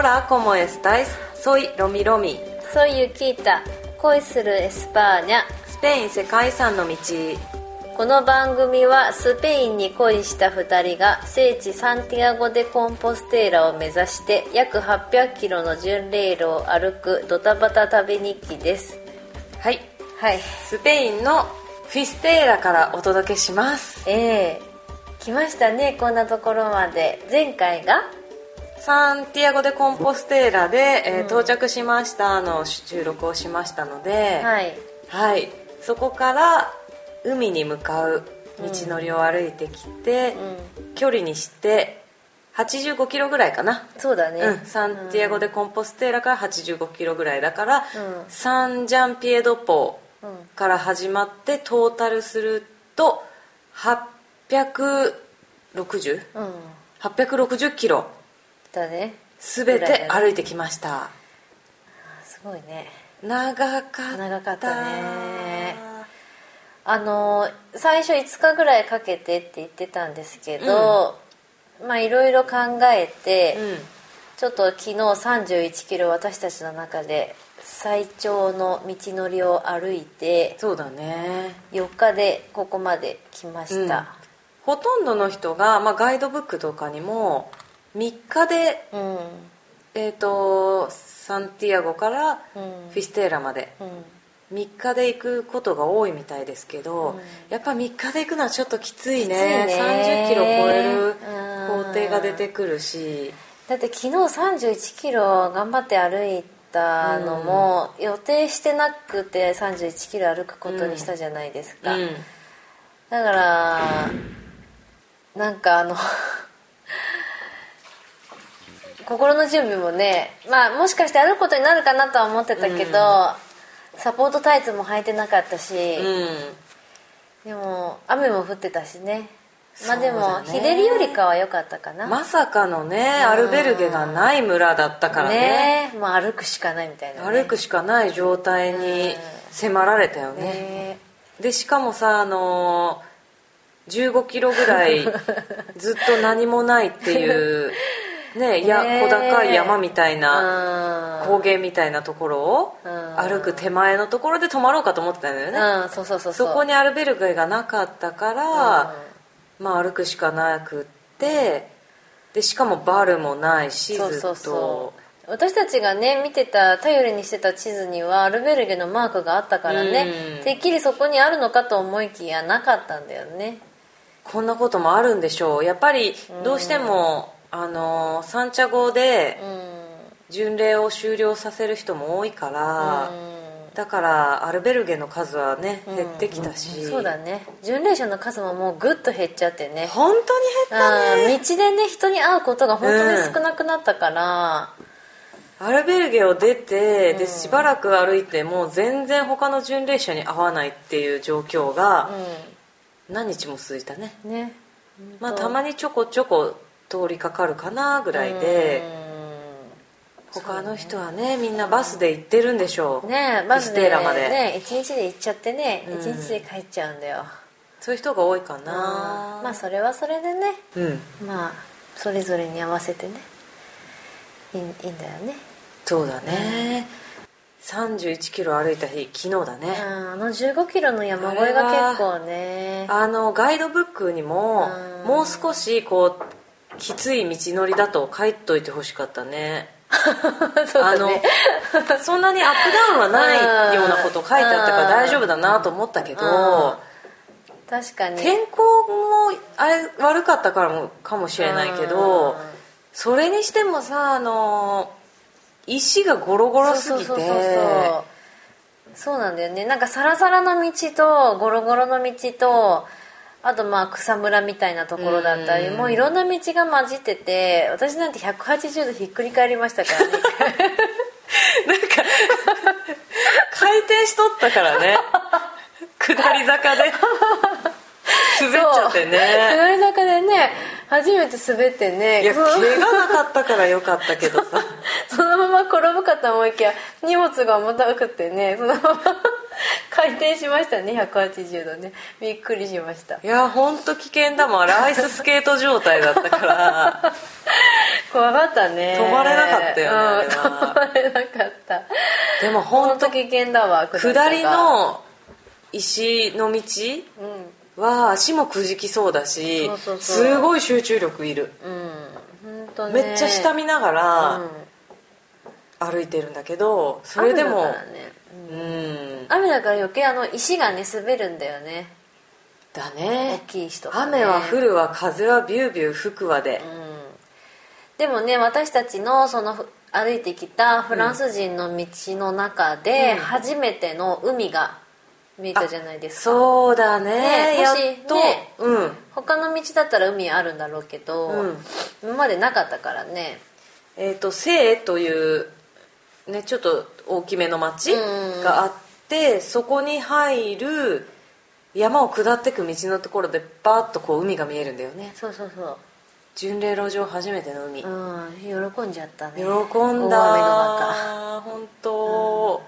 Hola, ¿cómo estáis? Soy Romi Romi. Soy Yukita. 恋するエスパーニャ。スペイン世界遺産の道。この番組はスペインに恋した2人が聖地サンティアゴ・デ・コンポステーラを目指して約800キロの巡礼路を歩くドタバタ旅日記ですはい。はいスペインのフィステーラからお届けします。ええ来ましたねこんなところまで前回がサンティアゴ・デ・コンポステーラで、えー到着しましたの収録をしましたので、はい。はい、そこから海に向かう道のりを歩いてきて、距離にして85キロぐらいかな、そうだね、うん、サンティアゴ・デ・コンポステーラから85キロぐらいだから、うん。サンジャンピエドポうんから始まってトータルすると 860?860 うん。キロだね。全て歩いてきました。すごいね。長かった。長かったね。あの最初5日ぐらいかけてって言ってたんですけど、まあいろいろ考えて、うん。ちょっと昨日31キロ私たちの中で最長の道のりを歩いてそうだね。4日でここまで来ました。ほとんどの人が、まあ、ガイドブックとかにも3日で、うん。えー、とサンティアゴからフうん。ィステーラまで。うん。3日で行くことが多いみたいですけど、うん。やっぱ3日で行くのはちょっときついね。いね。30キロ超えるうん。工程が出てくるし。だって昨日31キロ頑張って歩いたのも、予定してなくて31キロ歩くことにしたじゃないですか、うん。だからなんかあの心の準備もねまあもしかして歩くことになるかなとは思ってたけど、サポートタイツも履いてなかったし、うん。でも雨も降ってたしね。まあでも、日照りよりかは良かったかな、まさかのねアルベルゲがない村だったからね。ねもう歩くしかないみたいな、ね、歩くしかない状態に迫られたよね、ねでしかもさあのー15キロぐらいずっと何もないっていうねやね小高い山みたいなうん。高原みたいなところをうん。歩く手前のところで泊まろうかと思ってたんだよね、うんそうそうそうそこにアルベルゲがなかったから、まあ歩くしかなくってでしかもバルもないしそうそうずっとそう。私たちがね見てた頼りにしてた地図にはアルベルゲのマークがあったからね、うん。てっきりそこにあるのかと思いきやなかったんだよね。こんなこともあるんでしょう。やっぱりどうしても、あのサンチャゴでうん。巡礼を終了させる人も多いから、うん。だからアルベルゲの数はね減ってきたし、そうだね。巡礼者の数ももうぐっと減っちゃってね。本当に減ったね。うん。道でね人に会うことが本当に少なくなったから、アルベルゲを出てでしばらく歩いてもう全然他の巡礼者に会わないっていう状況が何日も続いたね、うんね。まあたまにちょこちょこ通りかかるかなぐらいで、他の人はねみんなバスで行ってるんでしょう、ねバスでまで。ね一日で行っちゃってね一、うん。日で帰っちゃうんだよ。そういう人が多いかうん。なまあそれはそれでねうん。まあそれぞれに合わせてねいいんだよね。そうだね。31キロ歩いた日昨日だうんね、あの1 5キロの山越えが結構ね。あのガイドブックにもうん。もう少しこうきつい道のりだと書いといてほしかったね。そうだね。あのそんなにアップダウンはないようなこと書いてあったから大丈夫だなと思ったけど確かに。天候もあれ悪かったからもかもしれないけどそれにしてもさあの石がゴロゴロすぎて。そうなんだよね。なんかサラサラの道とゴロゴロの道とあとまあ草むらみたいなところだったりうん。もういろんな道が混じってて私なんて180度ひっくり返りましたからね。なんか回転しとったからね。下り坂で。滑っちゃってね。下り坂でね初めて滑ってね。いや怪我なかったからよかったけどさ。そのまま転ぶかと思いきや荷物が重たくてねそのまま 回転しましたね180度ね。びっくりしました。いや本当危険だもん。あれアイススケート状態だったから。怖かったね。飛ばれなかったよねうん飛ばれなかった。でも本当危険だわ下りの石の道うん。は足もくじきそうだしすごい集中力いる、うんね。めっちゃ下見ながうらん。歩いてるんだけどそれでもね。うん雨だから余計あの石がね滑るんだよね。だ大ねきい石とか、ね、雨は降るわ風はビュービュー吹くわで、うん。でもね私たちのそのふ歩いてきたフランス人の道の中でうん。初めての海が見えたじゃないですか、そうだね。やっねもしと、ねうん。他の道だったら海あるんだろうけど、うん。今までなかったからね。えっ、と聖というねちょっと大きめの町うん。があって、そこに入る山を下っていく道のところでバーッとこう海が見えるんだよね。そうそうそう。巡礼路上初めての海、うん喜んじゃったね。喜んだ大雨の中。本当、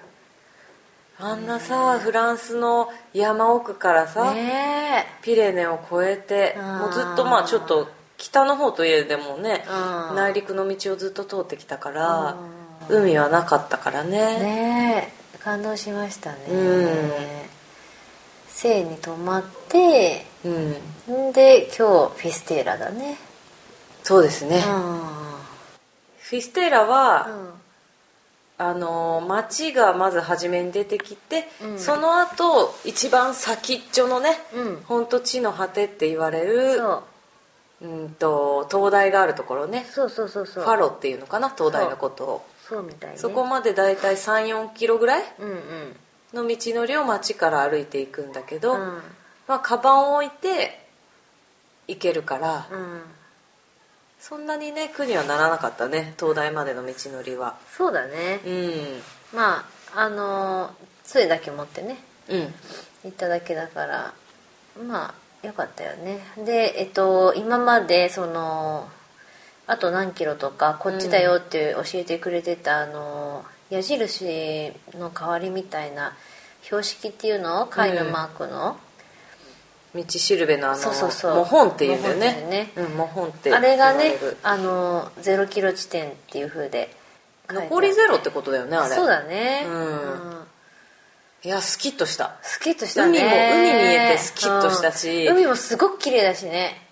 あんなさフランスの山奥からさ、ねピレネを越えてうん。もうずっとまあちょっと北の方といえでもねうん。内陸の道をずっと通ってきたから海はなかったからえね。ねえ感動しましたね。うん。聖に泊まってうん。んで今日フィステーラだね。そうですね、うフィステーラは、ん。あの町がまず初めに出てきて、うん。その後一番先っちょのね、うん。本当地の果てって言われるうんと灯台があるところね。そうそうそうそう。ファロっていうのかな灯台のことをそうみたいね。そこまで大体3 4キロぐらいの道のりを町から歩いていくんだけど、うん。まあカバンを置いて行けるから、うん。そんなにね苦にはならなかったね灯台までの道のりは。そうだね。うん。まああのー杖だけ持ってねうん。行っただけだからまあよかったよね。でえっと今までそのあと何キロとかこっちだよって教えてくれてた、あの矢印の代わりみたいな標識っていうの貝のマークの、道しるべのあのそうそうそう。モホンっていうんだよねいううんモホンってあれがねあの0キロ地点っていう風で書いてあって残りゼロってことだよねあれ。そうだね。うん。いやスキッとした。スキッとしたね。海も海見えてスキッとしたし。うん。海もすごく綺麗だしね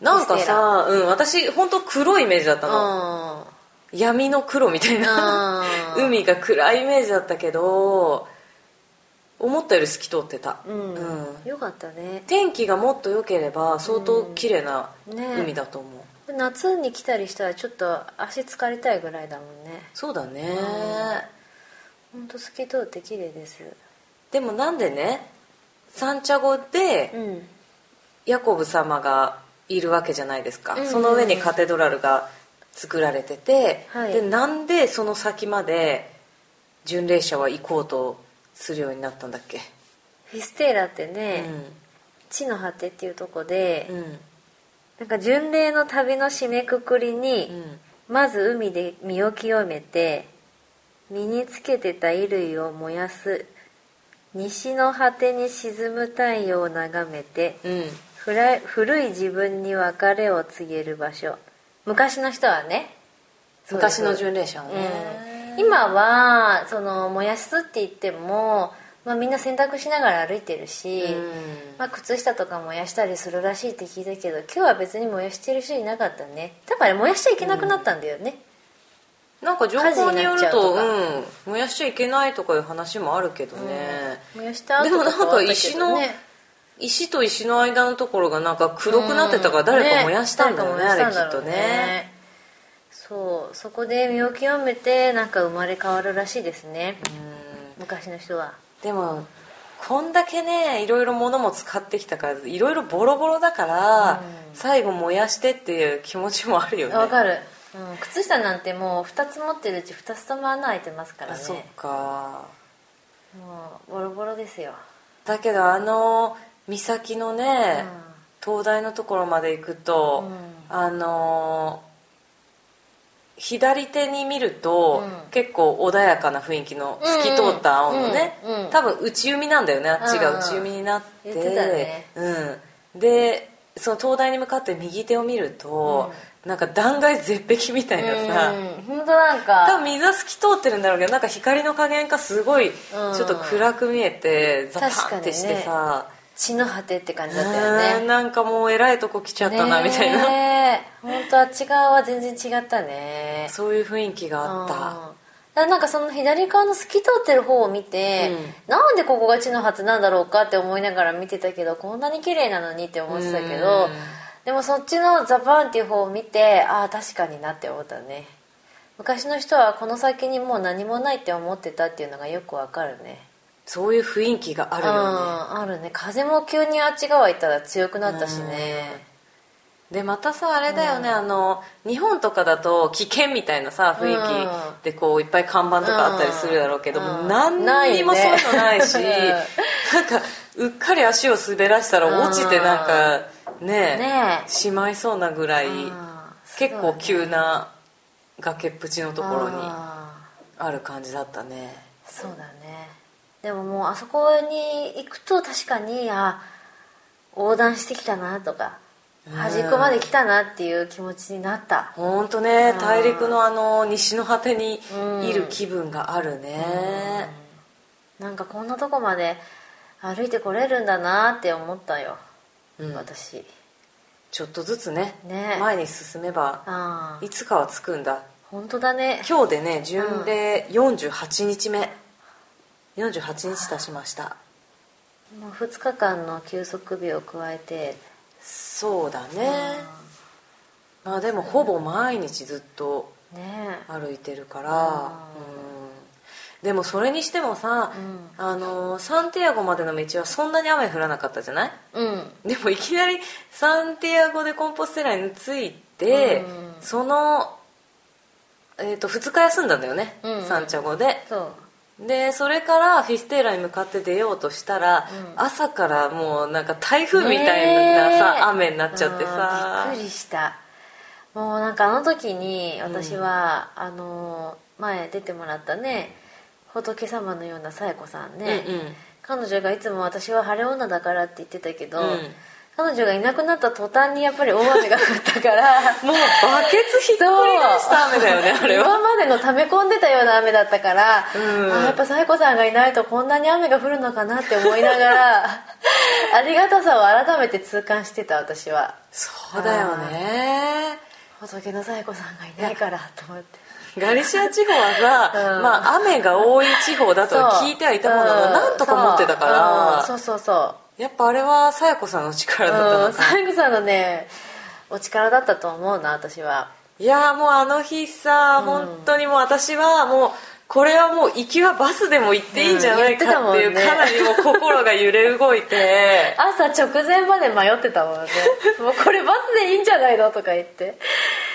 なんかさうん私本当黒いイメージだったうん。の闇の黒みたいな。うん。海が暗いイメージだったけど思ったより透き通ってた、うん、うん。よかったね。天気がもっと良ければ相当綺麗なね。海だと思う、夏に来たりしたらちょっと足疲れたいぐらいだもんね。そうだね、ほんと透き通って綺麗です。でもなんでねサンチャゴでうん。ヤコブ様がいるわけじゃないですか、うんその上にカテドラルが作られてて、はい。でなんでその先まで巡礼者は行こうとするようになったんだっけ？フィステーラってね、地の果てっていうとこで、うん。うんなんか巡礼の旅の締めくくりに、うん。まず海で身を清めて身につけてた衣類を燃やす西の果てに沈む太陽を眺めて古い自分に別れを告げる場所。昔の人はね。昔の巡礼者はうん。ね、今はその燃やすって言っても、まあ、みんな洗濯しながら歩いてるし、うん。まあ、靴下とか燃やしたりするらしいって聞いたけど今日は別に燃やしてる人いなかったね。だから燃やしちゃいけなくなったんだよね、なんか情報によるとうん、燃やしちゃいけないとかいう話もあるけどね、燃やした後でもなんか石のね石と石の間のところがなんか黒くなってたから誰か燃やしたんだよね,、あれきっとね。そうそこで身を清めてなんか生まれ変わるらしいですね。うん。昔の人は。でもこんだけねいろいろ物も使ってきたからいろいろボロボロだから、最後燃やしてっていう気持ちもあるよね。わかる、うん、靴下なんてもう2つ持ってるうち2つとも穴開いてますからね。あそっか。もうボロボロですよ。だけどあの岬のね、灯台のところまで行くと、うあの左手に見ると、うん。結構穏やかな雰囲気の透き通った青のね、うんうんうん多分内海なんだよねあっちがうんうん。内海になって、てたね。うん、でその灯台に向かって右手を見ると、なんか断崖絶壁みたいなさ、うん。本当なんか。多分水は透き通ってるんだろうけどなんか光の加減がすごいちうん。ょっと暗く見えてザパンってしてさ、地の果てって感じだったうよね。んなんかもうえらいとこ来ちゃったなみたいな、本当あっち側は全然違ったね。そういう雰囲気があった、うん。だなんかその左側の透き通ってる方を見て、うん。なんでここが地の果てなんだろうかって思いながら見てたけどこんなに綺麗なのにって思ってたけど、うん。でもそっちのザパンっていう方を見てああ確かになって思ったね。昔の人はこの先にもう何もないって思ってたっていうのがよくわかるねそういう雰囲気があるうんよね、あるね。風も急にあっち側行ったら強くなったしね。でまたさあれだよね、あの日本とかだと危険みたいなさ雰囲気でこういっぱい看板とかあったりするだろうけど、うん。何にもそういうのないし、ね なんかうっかり足を滑らしたら落ちてなんかねねえ。しまいそうなぐらいうん。結構急な崖っぷちのところにあある感じだったね。ーそうだねでももうあそこに行くと確かにあ横断してきたなとかうん。端っこまで来たなっていう気持ちになった。本当ねうん。大陸のあの西の果てにいる気分があるね。なんかこんなとこまで歩いてこれるんだなって思ったよ、うん。私。ちょっとずつねね。前に進めばいつかは着くんだ。本当だね。今日でね巡礼48日目48日経ちました。もう2日間の休息日を加えて。そうだね。まあでもほぼ毎日ずっとね。歩いてるから。あうん。でもそれにしてもさ、あのサンティアゴまでの道はそんなに雨降らなかったじゃない？うん。でもいきなりサンティアゴ・でコンポステラに着いて、うん。その、えー、と2日休んだんだよね、うん。サンチャゴで。そうでそれからフィステーラに向かって出ようとしたら、うん。朝からもうなんか台風みたいなさ、ねえ。雨になっちゃってさ。うんびっくりした。もうなんかあの時に私は、あの前出てもらったね仏様のような紗子さんね、うんうん。彼女がいつも私は晴れ女だからって言ってたけど、うん彼女がいなくなった途端にやっぱり大雨が降ったから。もうバケツひっくり返した雨だよね あれは。今までの溜め込んでたような雨だったから、うん。あやっぱ紗子さんがいないとこんなに雨が降るのかなって思いながら ありがたさを改めて痛感してた私は。そうだよね。仏の紗子さんがいないからと思って。ガリシア地方はさ、うん。まあ、雨が多い地方だとは聞いてはいたものの、う。んなんとか持ってたから、そう。うんそう。そうやっぱあれはさや子さんの力だったそうのか、紗子さんのねお力だったと思うな私は。いやーもうあの日さ、本当にもう私はもうこれはもう行きはバスでも行っていいんじゃないかっていう、かなりもう心が揺れ動いて。朝直前まで迷ってたもんね。もうこれバスでいいんじゃないのとか言って。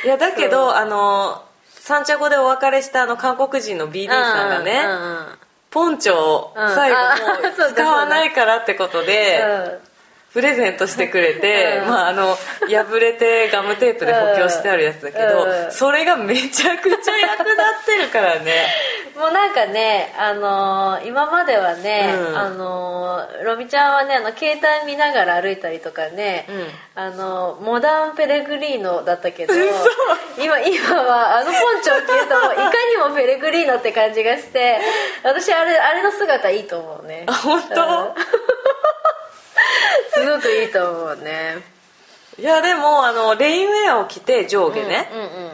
いやだけどあの三茶語でお別れしたあの韓国人の BD さんがね、うんうんポンチョをうん。最後あもそう使わないからってことで、うんプレゼントしてくれて、うん。まあ、あの破れてガムテープで補強してあるやつだけど、うん。それがめちゃくちゃ役立ってるからね。もうなんかね、あのー今まではね、うん。あのーロミちゃんはねあの携帯見ながら歩いたりとかね、うん。あのモダンペレグリーノだったけど今今はあのポンチョを着るといかにもペレグリーノって感じがして私あれあれの姿いいと思うね。あ本当？うんすごくいいと思うね。いやでもあのレインウェアを着て上下ね、うんうん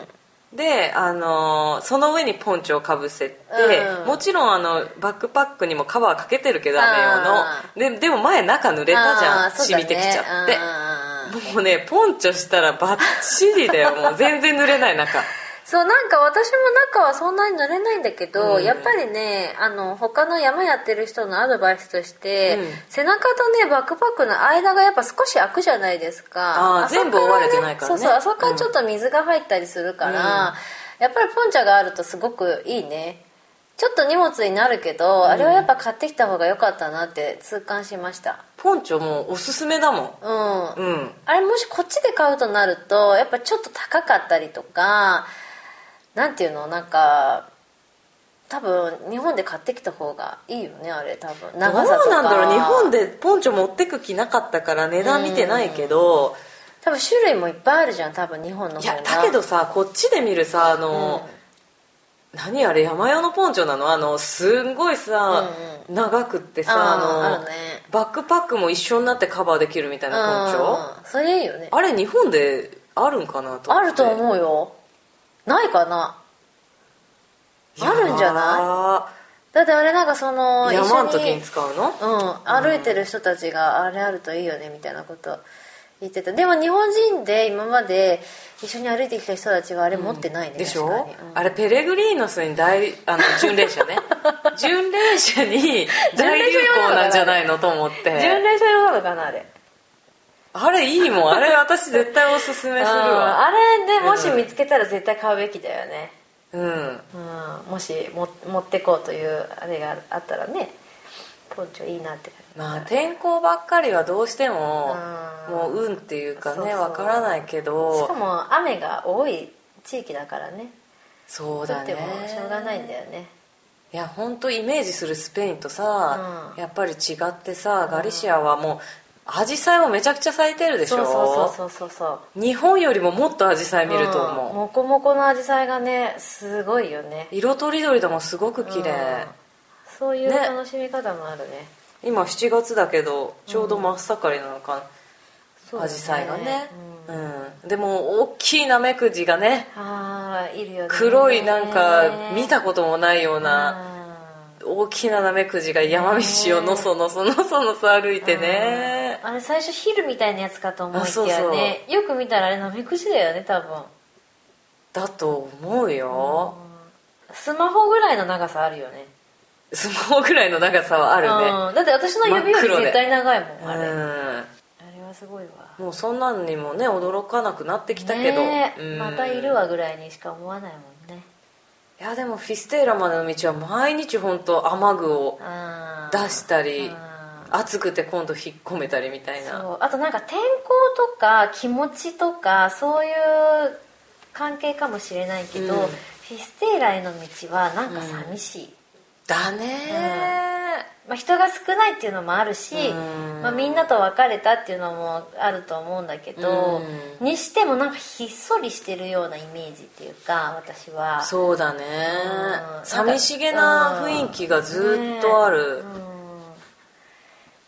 であのその上にポンチョをかぶせて、うん。もちろんあのバックパックにもカバーかけてるけど雨あ用の。ででも前中濡れたじゃん、ね。染みてきちゃって。うん。もうねポンチョしたらバッチリだよ。もう全然濡れない中そうなんか私も中はそんなに乗れないんだけど、うんやっぱりねあの他の山やってる人のアドバイスとして、うん。背中とねバックパックの間がやっぱ少し開くじゃないですか。あー全部覆われてないからね。そうそうあそこからちょっと水が入ったりするから、やっぱりポンチャがあるとすごくいいね。ちょっと荷物になるけど、あれはやっぱ買ってきた方が良かったなって痛感しました。ポンチョもうおすすめだもん。うん、うん。あれもしこっちで買うとなるとやっぱちょっと高かったりとかなんていうの？なんか多分日本で買ってきた方がいいよねあれ。多分ど長さとか。うなんだろう？日本でポンチョ持ってく気なかったから値段見てないけど、多分種類もいっぱいあるじゃん多分日本のい方が。やだけどさこっちで見るさあの、何あれ山用のポンチョなの？あのすんごいさ、長くってさあのね。バックパックも一緒になってカバーできるみたいなポンチョ？うんそれいいよね。あれ日本であるんかなとあるとう思うよないかな？あるんじゃない？だってあれなんかその山の時にに使うの？うん、歩いてる人たちがあれあるといいよねみたいなこと言ってた。でも日本人で今まで一緒に歩いてきた人たちはあれ持ってないね、でしょ、うん。あれペレグリーノスに大あの巡礼者ね。巡礼者に大流行なんじゃないのと思って。巡礼所用なのかなあれあれいいもん。あれ私絶対おすすめするうん。わあれでもし見つけたら絶対買うべきだよね、うん。うん、もしも持ってこうというあれがあったらね。ポンチョいいなって感じ。まあ天候ばっかりはどうしてもうん。もう運っていうかねわからないけしどかも雨が多い地域だからね。そうだ降ってもねしょうがないんだよね。いや本当イメージするスペインとさ、うん。やっぱり違ってさガリシアはもうアジサイもめちゃくちゃ咲いてるでしょ？そうそうそうそうそう日本よりももっとアジサイ見ると思う、ん、モコモコのアジサイがねすごいよね。色とりどりでもすごく綺麗、うん。そういうね。楽しみ方もあるね。今7月だけどちょうど真っ盛りなのかアジサイがね。ううん、でも大きいナメクジがねああいるよね。黒いなんか見たこともないようなあ大きなナメクジが山道をのそのそのそのそ歩いてね。ーあれ最初ヒルみたいなやつかと思いきやね。よく見たらあれナメクジだよね多分。だと思うよ。スマホぐらいの長さあるよね。スマホぐらいの長さはあるね。うん、だって私の指より絶対長いもんあれ、あうん。れはすごいわ。もうそんなんにもね驚かなくなってきたけど、ねまたいるわぐらいにしか思わないもんねいやでもフィステーラまでの道は毎日本当雨具をあ出したりあ暑くて今度引っ込めたりみたいな。そう。あとなんか天候とか気持ちとかそういう関係かもしれないけど、うん。フィステーラへの道はなんか寂しい、だねまあ、人が少ないっていうのもあるし、うん。まあ、みんなと別れたっていうのもあると思うんだけど、にしてもなんかひっそりしてるようなイメージっていうか私は。そうだね。うん。寂しげな雰囲気がずっとある。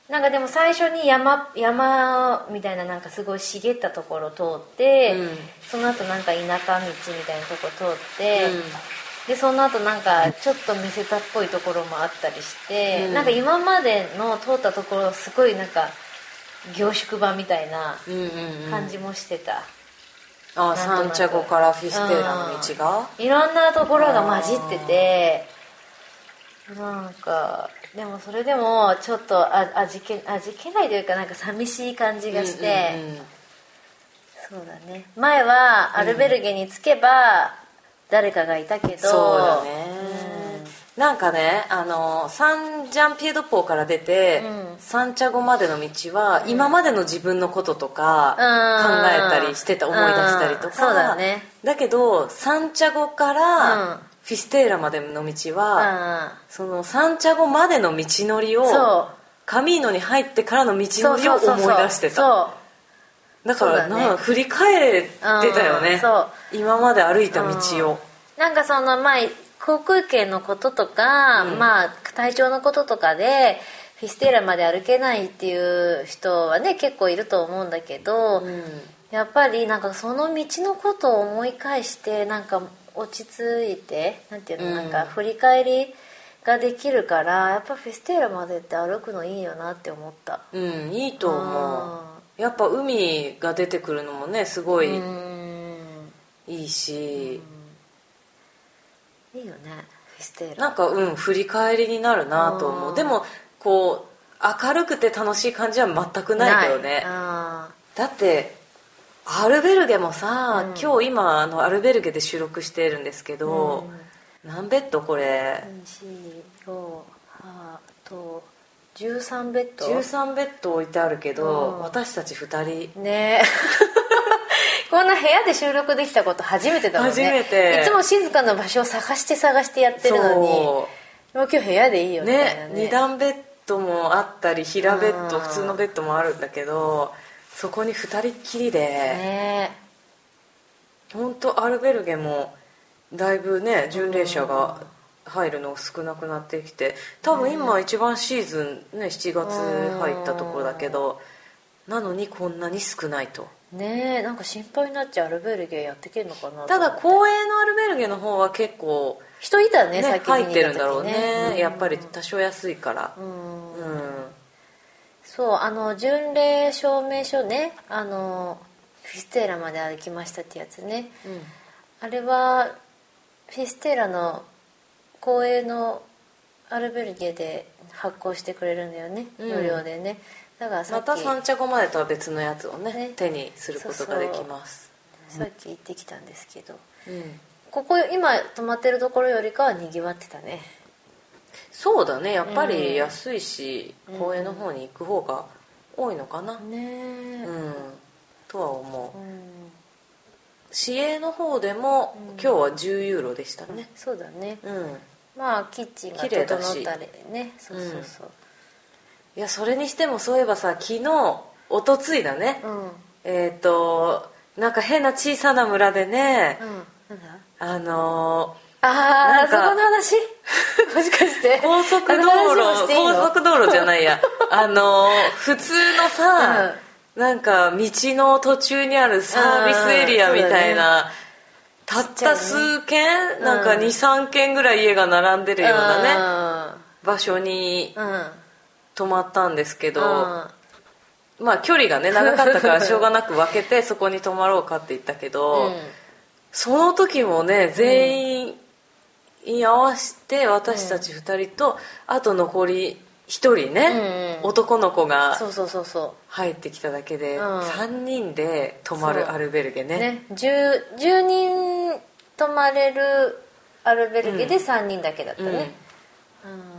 なんかでも最初に山山みたいななんかすごい茂ったところを通って、うん。その後なんか田舎道みたいなとこ通って、うんでその後なんかちょっと見せたっぽいところもあったりして、うん。なんか今までの通ったところすごいなんか凝縮版みたいなうんうんうん。感じもしてた、あなんとなく。サンチャゴからフィステーラの道が？いろんなところが混じっててなんかでもそれでもちょっとあ味気味気ないというかなんか寂しい感じがして、うんうんうん。そうだね。前はアルベルゲに着けば誰かがいたけど、そうだね、なんかねあのサンジャンピエドポーから出て、うん。サンチャゴまでの道は、今までの自分のこととかうん。考えたりしてた思い出したりとか、うん。そうだね。だけどサンチャゴかうん。らフィステーラまでの道は、そのサンチャゴまでの道のりをそう。カミーノに入ってからの道そうのりをそうそうそう思い出してた。そうだからそうだね。なんか振り返ってたよね、うん今まで歩いた道を、なんかそのまあ航空券のこととか、まあ体調のこととかでフィステーラまで歩けないっていう人はね結構いると思うんだけど、うん。やっぱりなんかその道のことを思い返してなんか落ち着いてなんていうの、うん。なんか振り返りができるからやっぱフィステーラまでって歩くのいいよなって思った。うんいいと思うやっぱ海が出てくるのもねすごいうん。いいし、いいよねフィステーラなんかうん振り返りになるなと思う。うん。でもこう明るくて楽しい感じは全くないけどね。あだってアルベルゲもさ、うん。今日今あのアルベルゲで収録してるんですけど、何ベッドこれ？145と13ベッド？13ベッド置いてあるけど、うん。私たち2人。ね。え こんな部屋で収録できたこと初めてだもんね。初めて。いつも静かな場所を探して探してやってるのにもう今日部屋でいいよね。ね2段ベッドもあったり平ベッドうん。普通のベッドもあるんだけどそこに2人っきりで、ね。本当アルベルゲもだいぶね巡礼者が入るの少なくなってきて多分今一番シーズンね7月入ったところだけどなのにこんなに少ないと。ねえなんか心配になっちゃうアルベルゲやってけんのかなただこ公営のアルベルゲの方は結構、人いたねねさっき入ってるんだろう見に行った時ね。やっぱり多少安いから。うん。うん。そうあの巡礼証明書ねあのフィステーラまで歩きましたってやつね。あれはフィステーラの公営のアルベルゲで発行してくれるんだよね、うん。無料でね。だからさまた三茶後までとは別のやつをねね。手にすることができます。さっき行ってきたんですけど。うん。ここ今泊まってるところよりかはにぎわってたね。そうだね。やっぱり安いし、公園の方に行く方が多いのかな。ね。えうん、とは思う。うん。市営の方でも、今日は10ユーロでしたね。そうだね。うんまあキッチンが綺整ったりね。そうそうそう。いやそれにしてもそういえばさ昨日おとついだね、うん。えっ、となんか変な小さな村でね、うん。あのあなんかあそこの話？もしかして。ー高速道路高速道路じゃないや。あのー普通のさ、なんか道の途中にあるサービスエリアみたいな、たった数軒、なんかうん。23軒ぐらい家が並んでるようなね、な場所にうん。うん泊まったんですけど、うん。まあ距離がね長かったからしょうがなく分けて そこに泊まろうかって言ったけど、その時もね全員に合わせて私たち2人と、あと残り1人ね、うん男の子がそうそうそうそ入ってきただけで、うん。3人で泊まるアルベルゲね。うね。10, 10人泊まれるアルベルゲで3人だけだったうん。ね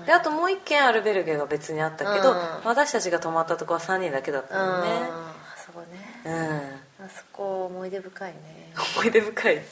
であともう1軒アルベルゲが別にあったけど、うん。私たちが泊まったとこは3人だけだったうん、のねあそこね。うん。あそこ思い出深いね。思い出深い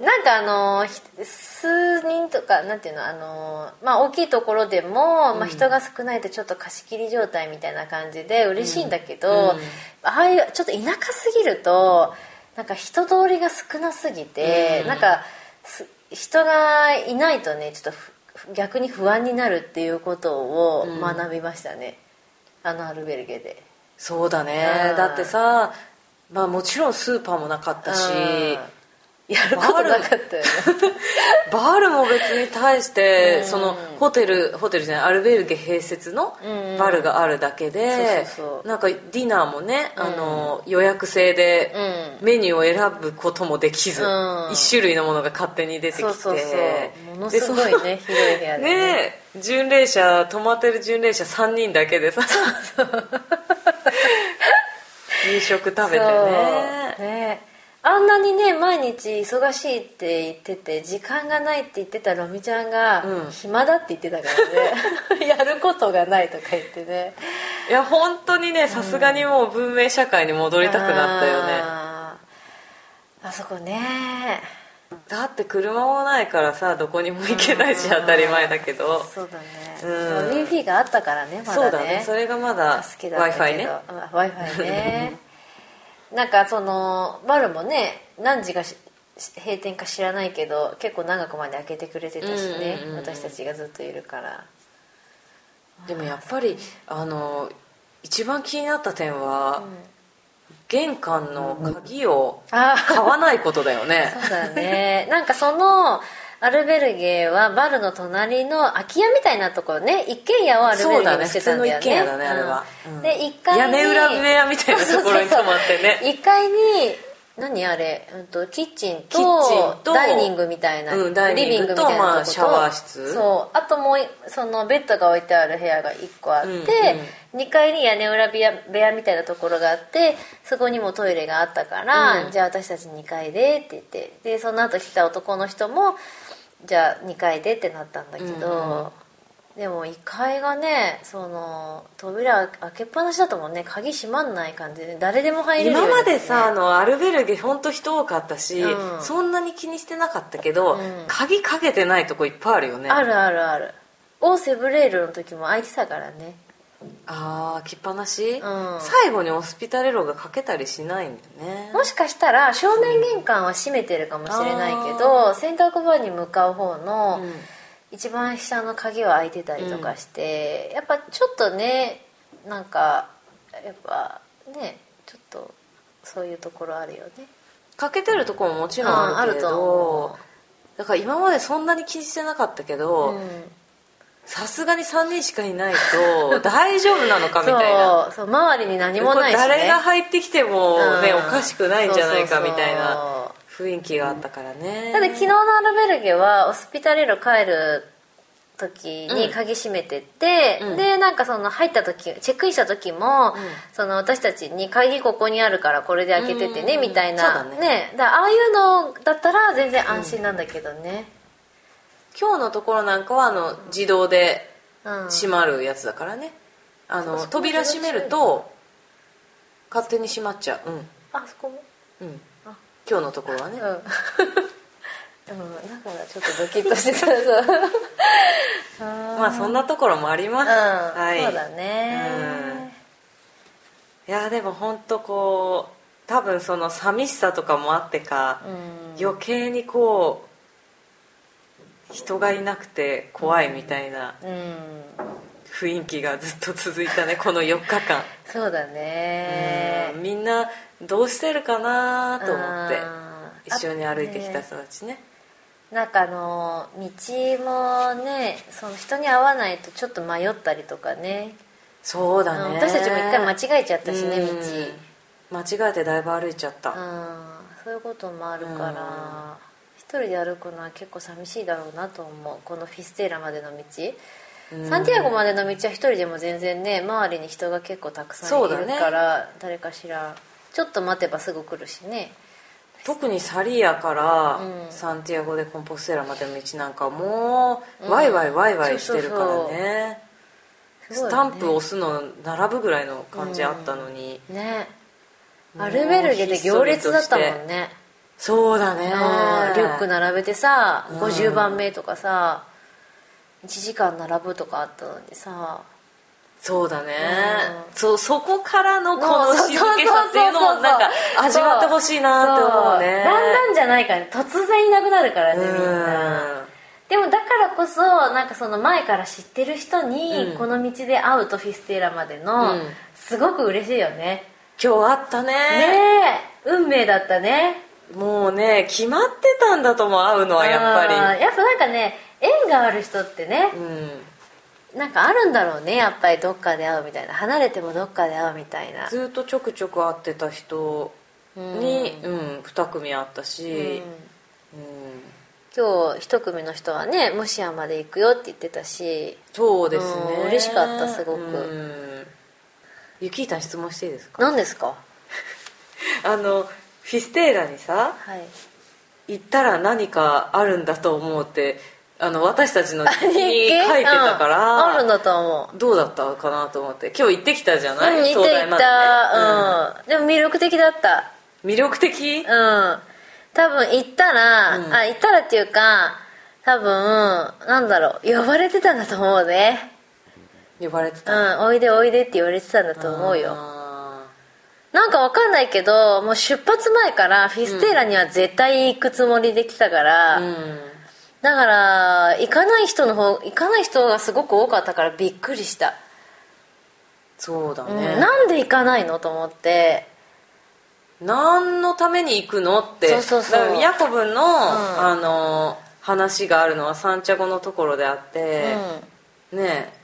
なんかあのひ数人とかなんていうのあのまあ大きいところでも、まあ、人が少ないとちょっと貸し切り状態みたいな感じで嬉しいんだけど、うん。ああいうちょっと田舎すぎるとなんか人通りが少なすぎて、うん。なんかす人がいないとねちょっとふ逆に不安になるっていうことをうん。学びましたね、あのアルベルゲで。そうだね。うん。だってさ、まあ、もちろんスーパーもなかったし、うんやることなかったよね。バールも別に対して、うん。そのホテルホテルじゃないアルベルゲ併設のうん。バルがあるだけで、そうなんかディナーもね、あの予約制でうん。メニューを選ぶこともできず、うん。一種類のものが勝手に出てきて。そうそうそう。ものですごいね広い部屋でね。ねえ巡礼者泊まってる巡礼者3人だけでさ夕 食食べてね。ねあんなにね毎日忙しいって言ってて時間がないって言ってたロミちゃんが、うん。暇だって言ってたからね。やることがないとか言ってね。いや本当にねさすがにもう文明社会に戻りたくなったよね。あー。あそこね。だって車もないからさどこにも行けないし当たり前だけど。そうだね。うん。w i f i があったからねまだね。そうだね。それがまだ w だ i f け i どね。w i f i ねなんかそのバルもね何時がし閉店か知らないけど結構長くまで開けてくれてたしね、うんうんうんうん。私たちがずっといるから。でもやっぱりあの一番気になった点は、玄関の鍵をあ買わないことだよね。そうだね。なんかそのアルベルゲはバルの隣の空き家みたいなところね。一軒家をアルベルゲにしてたんだよね。そうだね普通の一軒家だねあれは。うん。うんで1階に屋根裏部屋みたいなところに泊まってね。1階に何あれ、うん、とキッチンとキッチンとダイニングみたいな、うんリビングみたいなとこと。まあシャワー室。そう。あともうそのベッドが置いてある部屋が1個あって、うん2階に屋根裏部屋部屋みたいなところがあってそこにもトイレがあったから、うん。じゃあ私たち2階でって言って。でその後来た男の人もじゃあ2階でってなったんだけど、でも1階がねその扉開けっぱなしだともんね。鍵閉まんない感じで。誰でも入れるように今までさあねのアルベルゲ本当人多かったし、うん。そんなに気にしてなかったけど、うん。鍵かけてないとこいっぱいあるよね。あるあるある。オーセブレールの時も開いてたからねああ着っぱなし、ん。最後にオスピタレロがかけたりしないんだよね。もしかしたら正面玄関は閉めてるかもしれないけど洗濯場に向かう方のうん。一番下の鍵は開いてたりとかして、やっぱちょっとねなんかやっぱねちょっとそういうところあるよね。かけてるところももちろんあるけど思だから今までそんなに気にしてなかったけどさすがに3人しかいないと大丈夫なのかみたいな。そう周りに何もないし、ね、誰が入ってきてもね、うん。おかしくないんじゃないかみたいな雰囲気があったからね。だって昨日のアルベルゲはオスピタレロ帰る時に鍵閉めてって、うん。でなんかその入った時チェックインした時も、その私たちに鍵ここにあるからこれで開けててね、うん。みたいな。そうだね。だああいうのだったら全然安心なんだけどね今日のところなんかはあの自動でうん、閉まるやつだからね。あのそう扉閉めると勝手に閉まっちゃう。うん。あそこも？うん。あ。今日のところはね。うん、うん、だからちょっとドキッとしてたそう まあそんなところもあります、うん、はい。そうだね。いやでも本当こう多分その寂しさとかもあってか、うん。余計にこう人がいなくて怖いみたいなうん。雰囲気がずっと続いたねこの4日間、そうだね。うん。みんなどうしてるかなと思って一緒に歩いてきたあ人たちね。なんかあの道もねその人に会わないとちょっと迷ったりとかね。そうだね。うん私たちも一回間違えちゃったしね道うん。間違えてだいぶ歩いちゃった、うん。そういうこともあるから。一人で歩くのは結構寂しいだろうなと思う。このフィステーラまでの道。うん。サンティアゴまでの道は一人でも全然ね周りに人が結構たくさんいるから、誰かしら。ちょっと待てばすぐ来るしね。特にサリアからうん。サンティアゴ・でコンポステラまでの道なんかもうワイワイワイワイしてるからね、スタンプ押すの並ぶぐらいの感じあったのに、ねもうアルベルゲで行列だったもんねそうだね。うんリュック並べてさうん。50番目とかさ1時間並ぶとかあったのにさ。そうだね、うん。そうそこからのこの静けさっていうのをなんか味わってほしいなって思うね。だんだんじゃないからね。突然いなくなるからねみんな。うんでもだからこそなんかその前から知ってる人にうん。この道で会うとフィステーラまでのうん。すごく嬉しいよね。今日あったね。ねえ。運命だったねもうね決まってたんだと思う会うのはやっぱり。やっぱなんかね縁がある人ってねうん。なんかあるんだろうねやっぱりどっかで会うみたいな。離れてもどっかで会うみたいな。ずっとちょくちょく会ってた人に、うん。2組会ったし、うん。うん。今日一組の人はねモシアまで行くよって言ってたし。そうですね、うん嬉しかったすごく。うん。ゆきーたん質問していいですか？何ですか？あのフィステーラにさはい。行ったら何かあるんだと思うってあの私たちの日記？に書いてたかうん。ら、あるんだと思う。どうだったかなと思って。今日行ってきたじゃない、うん、行った行っ東大までね。た、うん、でも魅力的だった。うん魅力的、うん。多分行ったら、うん。あ行ったらっていうか多分なんだろう。呼ばれてたんだと思うね。呼ばれてうた、んおいでおいでって言われてたんだと思うよ。あなんかわかんないけどもう出発前からフィステーラには絶対行くつもりで来たから、ーうん。だから行かない人の方行かない人がすごく多かったからびっくりした、そうだうん。ね、なんで行かないのと思って。何のために行くのって。そうそうそう。ヤコブの,、あの話があるのはサンチャゴのところであって、ねえ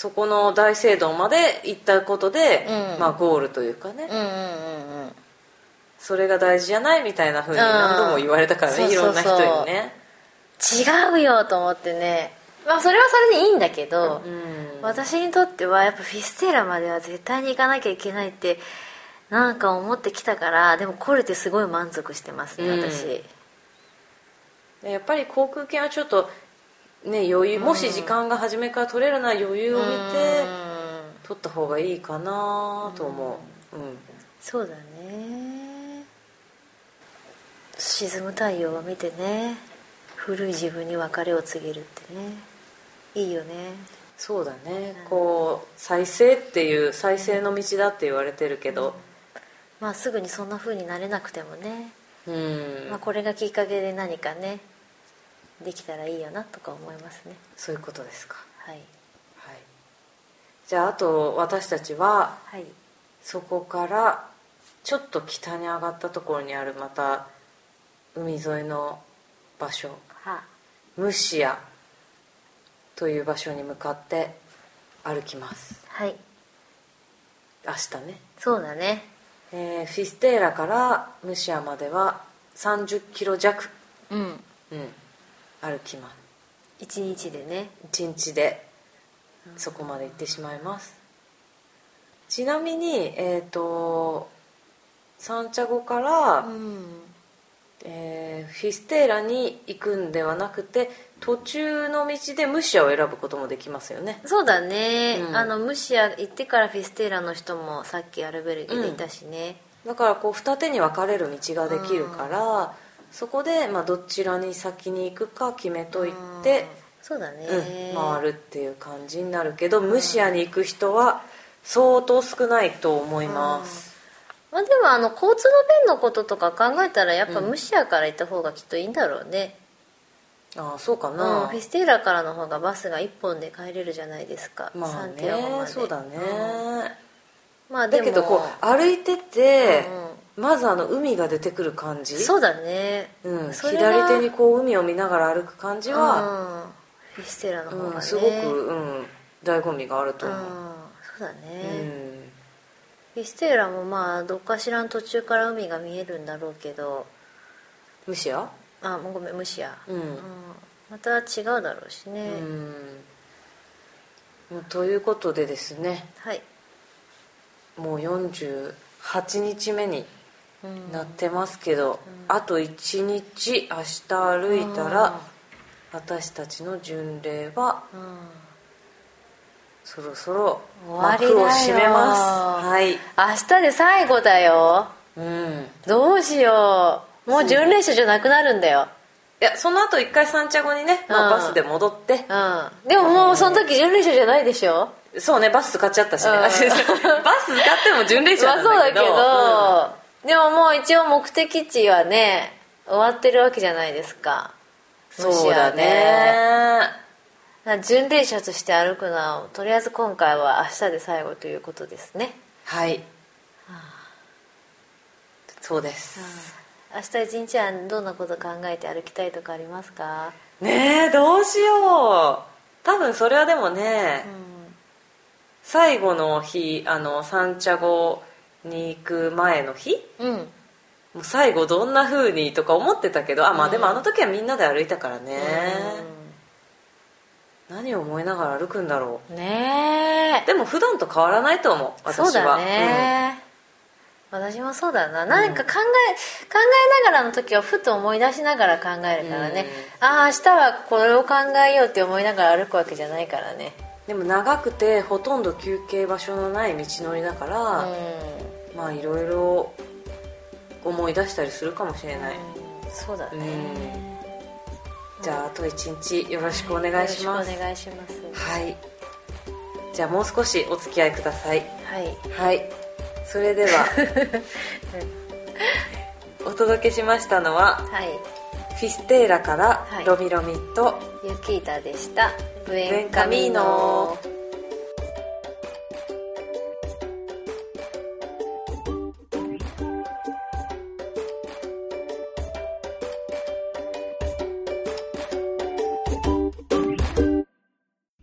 そこの大聖堂まで行ったことで、うん。まあ、ゴールというかね、うんうんうんうん。うんそれが大事じゃないみたいなふうに何度も言われたからね、うんいろんな人にね。違うよと思ってね。まあそれはそれでいいんだけど、うん。私にとってはやっぱフィステーラまでは絶対に行かなきゃいけないってなんか思ってきたからでも来れてすごい満足してますねうん。やっぱり航空券はちょっとね余裕もし時間が初めから取れるなら余裕を見てうん。取った方がいいかなと思う、うん。そうだね。沈む太陽を見てね。古い自分に別れを告げるってね。いいよね。そうだね、こう再生っていう再生の道だって言われてるけど。まあすぐにそんな風になれなくてもね、うん、まあ、これがきっかけで何かねできたらいいよなとか思いますね。そういうことですか。はい。はい。じゃああと私たちははい。そこからちょっと北に上がったところにあるまた海沿いの場所。は。ムシアという場所に向かって歩きます。はい。明日ね、そうだね。えーフィステーラからムシアまでは30キロ弱、うん。うん、歩きます。一日でね1日でそこまで行ってしまいます。ちなみにえっ、とサンチャゴから、ん。えーフィステーラに行くんではなくて途中の道でムシアを選ぶこともできますよね。そうだね、うん。あのムシア行ってからフィステーラの人もさっきアルベルギーでいたしね、だからこう二手に分かれる道ができるから、そこで、まあ、どちらに先に行くか決めといて、そうだね、うん、回るっていう感じになるけど、ムシアに行く人は相当少ないと思います、まあでもあの交通の便のこととか考えたらやっぱムシアから行った方がきっといいんだろうね、ああそうかうんな、フィステーラからの方がバスが1本で帰れるじゃないですか、まあサンティアゴまそうだね、うん。まあだけどこう歩いてて、うまずあの海が出てくる感じ？そうだね、うん、左手にこう海を見ながら歩く感じは、うん。フィステーラの方がね、うんすごく、うん、醍醐味があるとう。ん。思う、そうだね、うん。フィステーラもまあどっかしらの途中から海が見えるんだろうけど。ムシアあもうごめんムシア、うん。また違うだろうしね、うん。ということでですね。はい、もう48日目にうんなってますけど、あと1日明日歩いたら私たちの巡礼はうん。そろそろ終わりだよ。幕を閉めます。はい。明日で最後だよ。うん。どうしよう。もう巡礼者じゃなくなるんだよ。いやその後一回サンチャゴにね、まあ、うんバスで戻って。うん。でももうその時巡礼者じゃないでしょ？そうねバス使っちゃったしね、うん。バス使っても巡礼者まあなんだけど, そうだけど、でももう一応目的地はね終わってるわけじゃないですか。うんそうだね。巡礼者として歩くのはとりあえず今回は明日で最後ということですね。はい。そうです、明日一日はどんなこと考えて歩きたいとかありますか？ねえどうしよう。多分それはでもね、最後の日あのサンチャゴに行く前の日？うん、うん、もう最後どんな風にとか思ってたけどあまあでもあの時はみんなで歩いたからね、何を思いながら歩くんだろねうでも普段と変わらないと思うえ私は。そうだね、私もそうだな。何か考え、考えながらの時はふと思い出しながら考えるからね、ああ明日はこれを考えようって思いながら歩くわけじゃないからね。でも長くてほとんど休憩場所のない道のりだから、うまあいろいろ思い出したりするかもしれない、んそうだね。じゃああと一日よろしくお願いします、よろしくお願いします。はい。じゃあもう少しお付き合いください。はい。はい。それでは お届けしましたのははい。フィステーラからはい。ロミロミとユキータでした。ブエエンンカミーノ